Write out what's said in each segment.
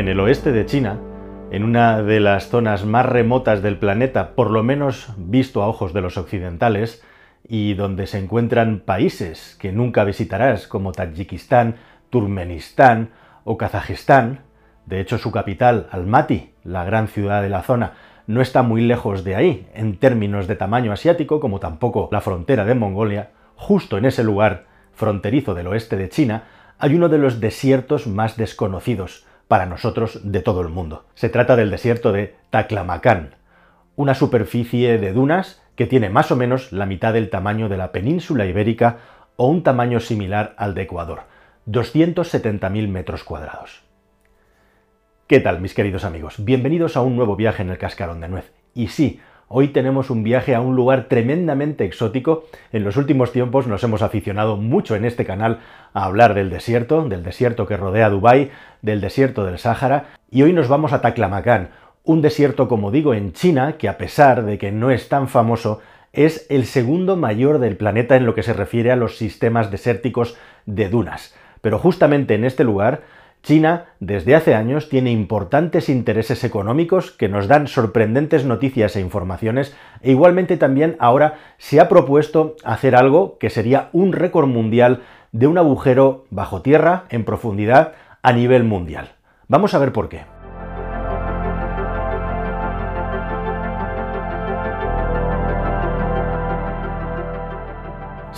En el oeste de China, en una de las zonas más remotas del planeta, por lo menos visto a ojos de los occidentales, y donde se encuentran países que nunca visitarás, como Tayikistán, Turkmenistán o Kazajistán, de hecho su capital, Almaty, la gran ciudad de la zona, no está muy lejos de ahí, en términos de tamaño asiático, como tampoco la frontera de Mongolia, justo en ese lugar fronterizo del oeste de China, hay uno de los desiertos más desconocidos para nosotros de todo el mundo. Se trata del desierto de Taklamakan, una superficie de dunas que tiene más o menos la mitad del tamaño de la península ibérica o un tamaño similar al de Ecuador, 270.000 metros cuadrados. ¿Qué tal, mis queridos amigos? Bienvenidos a un nuevo viaje en el Cascarón de Nuez. Y sí, hoy tenemos un viaje a un lugar tremendamente exótico. En los últimos tiempos nos hemos aficionado mucho en este canal a hablar del desierto, del desierto que rodea Dubái, del desierto del Sáhara, y hoy nos vamos a Taklamakan, un desierto, como digo, en China, que a pesar de que no es tan famoso, es el segundo mayor del planeta en lo que se refiere a los sistemas desérticos de dunas. Pero justamente en este lugar China desde hace años tiene importantes intereses económicos que nos dan sorprendentes noticias e informaciones e igualmente también ahora se ha propuesto hacer algo que sería un récord mundial de un agujero bajo tierra en profundidad a nivel mundial. Vamos a ver por qué.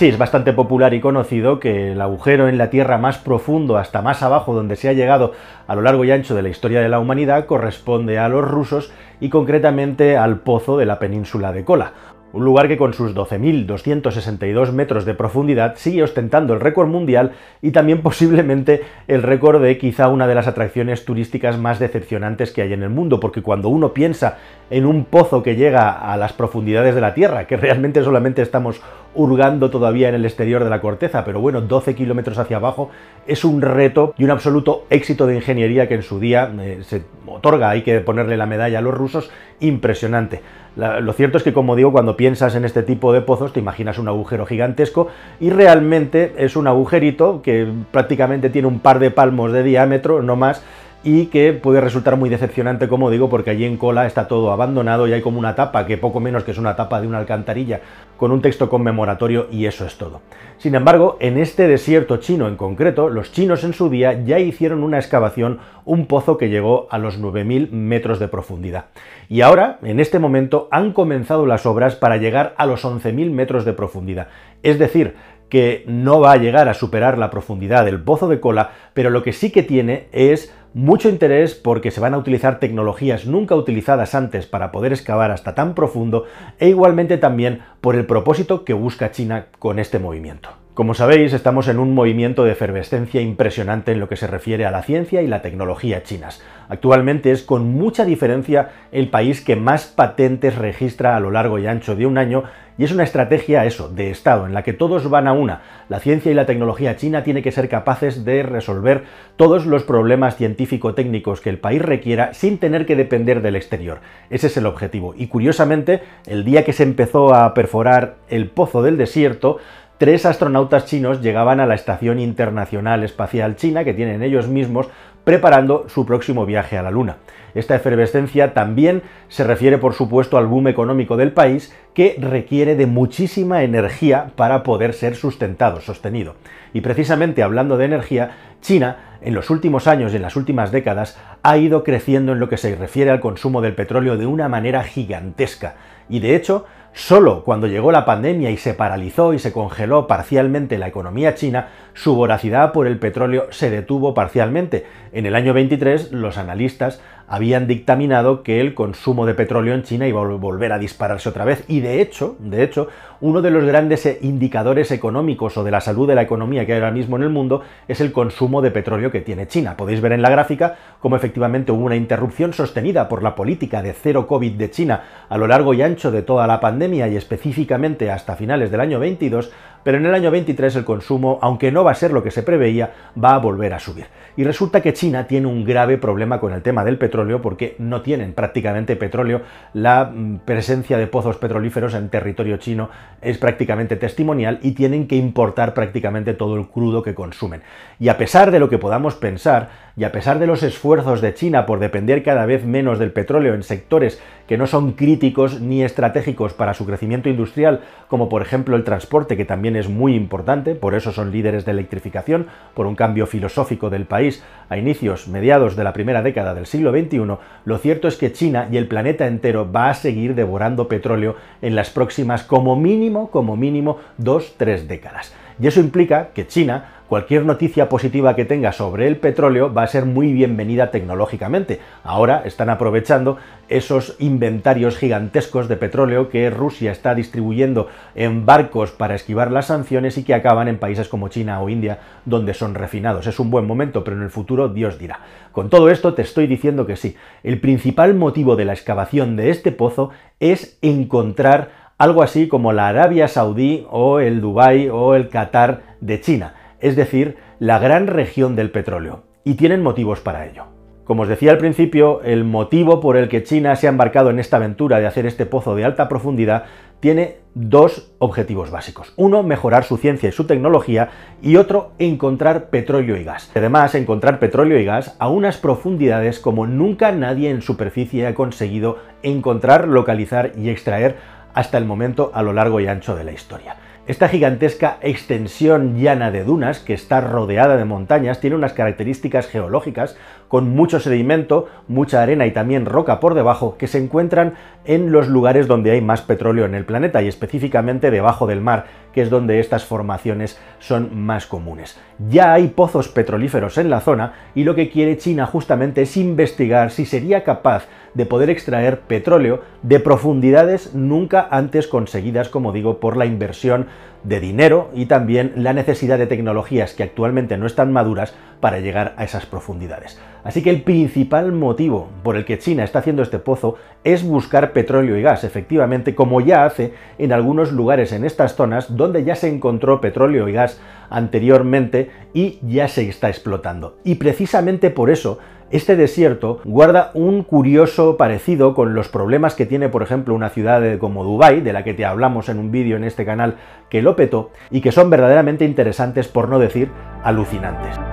Sí, es bastante popular y conocido que el agujero en la Tierra más profundo, hasta más abajo donde se ha llegado a lo largo y ancho de la historia de la humanidad, corresponde a los rusos y concretamente al pozo de la península de Kola, un lugar que con sus 12.262 metros de profundidad sigue ostentando el récord mundial y también posiblemente el récord de quizá una de las atracciones turísticas más decepcionantes que hay en el mundo, porque cuando uno piensa en un pozo que llega a las profundidades de la Tierra, que realmente solamente estamos hurgando todavía en el exterior de la corteza, pero bueno, 12 kilómetros hacia abajo es un reto y un absoluto éxito de ingeniería que en su día eh, se otorga, hay que ponerle la medalla a los rusos, impresionante lo cierto es que, como digo, cuando piensas en este tipo de pozos, te imaginas un agujero gigantesco y realmente es un agujerito que prácticamente tiene un par de palmos de diámetro, no más, y que puede resultar muy decepcionante, como digo, porque allí en cola está todo abandonado y hay como una tapa, que poco menos que es una tapa de una alcantarilla, con un texto conmemoratorio y eso es todo. Sin embargo, en este desierto chino en concreto, los chinos en su día ya hicieron una excavación, un pozo que llegó a los 9.000 metros de profundidad. Y ahora, en este momento, han comenzado las obras para llegar a los 11.000 metros de profundidad. Es decir, que no va a llegar a superar la profundidad del pozo de cola, pero lo que sí que tiene es mucho interés porque se van a utilizar tecnologías nunca utilizadas antes para poder excavar hasta tan profundo e igualmente también por el propósito que busca China con este movimiento. Como sabéis, estamos en un movimiento de efervescencia impresionante en lo que se refiere a la ciencia y la tecnología chinas. Actualmente es con mucha diferencia el país que más patentes registra a lo largo y ancho de un año y es una estrategia eso, de Estado, en la que todos van a una. La ciencia y la tecnología china tiene que ser capaces de resolver todos los problemas científico-técnicos que el país requiera sin tener que depender del exterior. Ese es el objetivo. Y curiosamente, el día que se empezó a perforar el pozo del desierto, tres astronautas chinos llegaban a la Estación Internacional Espacial China, que tienen ellos mismos, preparando su próximo viaje a la Luna. Esta efervescencia también se refiere, por supuesto, al boom económico del país, que requiere de muchísima energía para poder ser sustentado, sostenido. Y precisamente hablando de energía, China en los últimos años y en las últimas décadas ha ido creciendo en lo que se refiere al consumo del petróleo de una manera gigantesca. Y de hecho, Solo cuando llegó la pandemia y se paralizó y se congeló parcialmente la economía china, su voracidad por el petróleo se detuvo parcialmente. En el año 23 los analistas habían dictaminado que el consumo de petróleo en China iba a volver a dispararse otra vez y de hecho, de hecho, uno de los grandes indicadores económicos o de la salud de la economía que hay ahora mismo en el mundo es el consumo de petróleo que tiene China. Podéis ver en la gráfica cómo efectivamente hubo una interrupción sostenida por la política de cero COVID de China a lo largo y ancho de toda la pandemia y específicamente hasta finales del año 22, pero en el año 23 el consumo, aunque no va a ser lo que se preveía, va a volver a subir. Y resulta que China tiene un grave problema con el tema del petróleo porque no tienen prácticamente petróleo. La mm, presencia de pozos petrolíferos en territorio chino es prácticamente testimonial y tienen que importar prácticamente todo el crudo que consumen. Y a pesar de lo que podamos pensar, y a pesar de los esfuerzos de China por depender cada vez menos del petróleo en sectores que no son críticos ni estratégicos para su crecimiento industrial, como por ejemplo el transporte, que es muy importante, por eso son líderes de electrificación, por un cambio filosófico del país a inicios, mediados de la primera década del siglo XXI, lo cierto es que China y el planeta entero va a seguir devorando petróleo en las próximas como mínimo, como mínimo, dos, tres décadas. Y eso implica que China cualquier noticia positiva que tenga sobre el petróleo va a ser muy bienvenida tecnológicamente. Ahora están aprovechando esos inventarios gigantescos de petróleo que Rusia está distribuyendo en barcos para esquivar las sanciones y que acaban en países como China o India donde son refinados. Es un buen momento, pero en el futuro Dios dirá. Con todo esto te estoy diciendo que sí. El principal motivo de la excavación de este pozo es encontrar algo así como la Arabia Saudí o el Dubái o el Qatar de China es decir, la gran región del petróleo, y tienen motivos para ello. Como os decía al principio, el motivo por el que China se ha embarcado en esta aventura de hacer este pozo de alta profundidad tiene dos objetivos básicos. Uno, mejorar su ciencia y su tecnología y otro, encontrar petróleo y gas. Además, encontrar petróleo y gas a unas profundidades como nunca nadie en superficie ha conseguido encontrar, localizar y extraer hasta el momento a lo largo y ancho de la historia. Esta gigantesca extensión llana de dunas, que está rodeada de montañas, tiene unas características geológicas con mucho sedimento, mucha arena y también roca por debajo, que se encuentran en los lugares donde hay más petróleo en el planeta y específicamente debajo del mar, que es donde estas formaciones son más comunes. Ya hay pozos petrolíferos en la zona y lo que quiere China justamente es investigar si sería capaz de poder extraer petróleo de profundidades nunca antes conseguidas, como digo, por la inversión de dinero y también la necesidad de tecnologías que actualmente no están maduras para llegar a esas profundidades. Así que el principal motivo por el que China está haciendo este pozo es buscar petróleo y gas, efectivamente, como ya hace en algunos lugares en estas zonas donde ya se encontró petróleo y gas anteriormente y ya se está explotando. Y precisamente por eso este desierto guarda un curioso parecido con los problemas que tiene, por ejemplo, una ciudad como Dubái, de la que te hablamos en un vídeo en este canal que lo petó, y que son verdaderamente interesantes, por no decir alucinantes.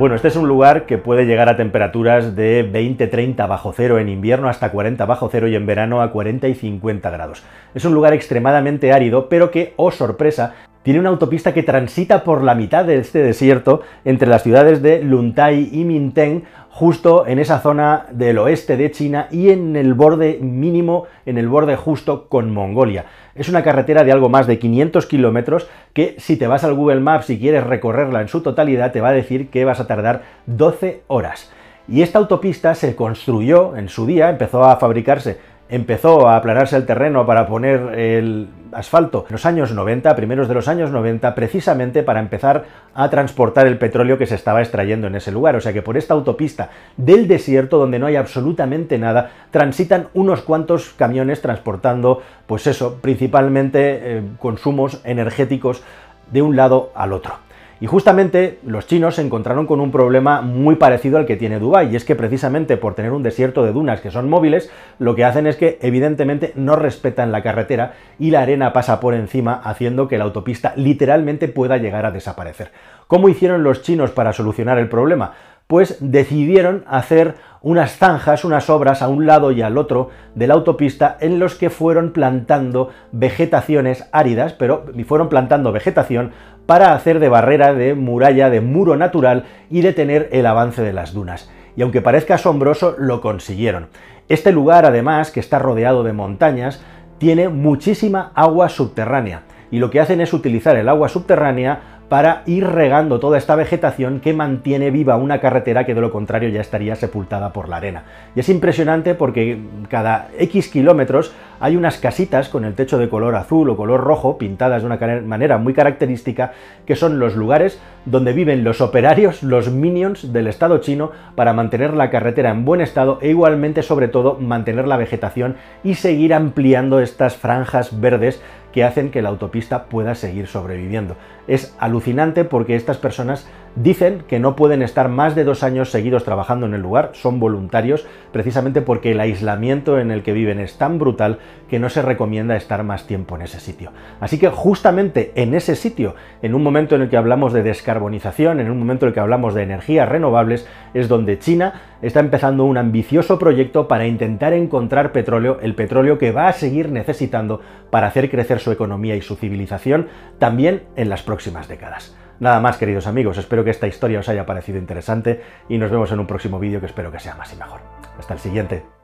Bueno, este es un lugar que puede llegar a temperaturas de 20-30 bajo cero en invierno hasta 40 bajo cero y en verano a 40 y 50 grados. Es un lugar extremadamente árido, pero que, oh sorpresa, tiene una autopista que transita por la mitad de este desierto entre las ciudades de Luntai y Minteng, justo en esa zona del oeste de China y en el borde mínimo, en el borde justo con Mongolia. Es una carretera de algo más de 500 kilómetros que si te vas al Google Maps y quieres recorrerla en su totalidad te va a decir que vas a tardar 12 horas. Y esta autopista se construyó en su día, empezó a fabricarse empezó a aplanarse el terreno para poner el asfalto en los años 90, primeros de los años 90, precisamente para empezar a transportar el petróleo que se estaba extrayendo en ese lugar. O sea que por esta autopista del desierto, donde no hay absolutamente nada, transitan unos cuantos camiones transportando, pues eso, principalmente eh, consumos energéticos de un lado al otro. Y justamente los chinos se encontraron con un problema muy parecido al que tiene Dubái, y es que precisamente por tener un desierto de dunas que son móviles, lo que hacen es que evidentemente no respetan la carretera y la arena pasa por encima, haciendo que la autopista literalmente pueda llegar a desaparecer. ¿Cómo hicieron los chinos para solucionar el problema? Pues decidieron hacer unas zanjas, unas obras a un lado y al otro de la autopista en los que fueron plantando vegetaciones áridas, pero fueron plantando vegetación para hacer de barrera, de muralla, de muro natural y detener el avance de las dunas. Y aunque parezca asombroso, lo consiguieron. Este lugar, además, que está rodeado de montañas, tiene muchísima agua subterránea. Y lo que hacen es utilizar el agua subterránea para ir regando toda esta vegetación que mantiene viva una carretera que de lo contrario ya estaría sepultada por la arena. Y es impresionante porque cada X kilómetros hay unas casitas con el techo de color azul o color rojo pintadas de una manera muy característica que son los lugares donde viven los operarios, los minions del Estado chino para mantener la carretera en buen estado e igualmente sobre todo mantener la vegetación y seguir ampliando estas franjas verdes que hacen que la autopista pueda seguir sobreviviendo. Es alucinante porque estas personas dicen que no pueden estar más de dos años seguidos trabajando en el lugar, son voluntarios, precisamente porque el aislamiento en el que viven es tan brutal que no se recomienda estar más tiempo en ese sitio. Así que justamente en ese sitio, en un momento en el que hablamos de descarbonización, en un momento en el que hablamos de energías renovables, es donde China está empezando un ambicioso proyecto para intentar encontrar petróleo, el petróleo que va a seguir necesitando para hacer crecer su economía y su civilización también en las próximas décadas. Nada más, queridos amigos, espero que esta historia os haya parecido interesante y nos vemos en un próximo vídeo que espero que sea más y mejor. Hasta el siguiente.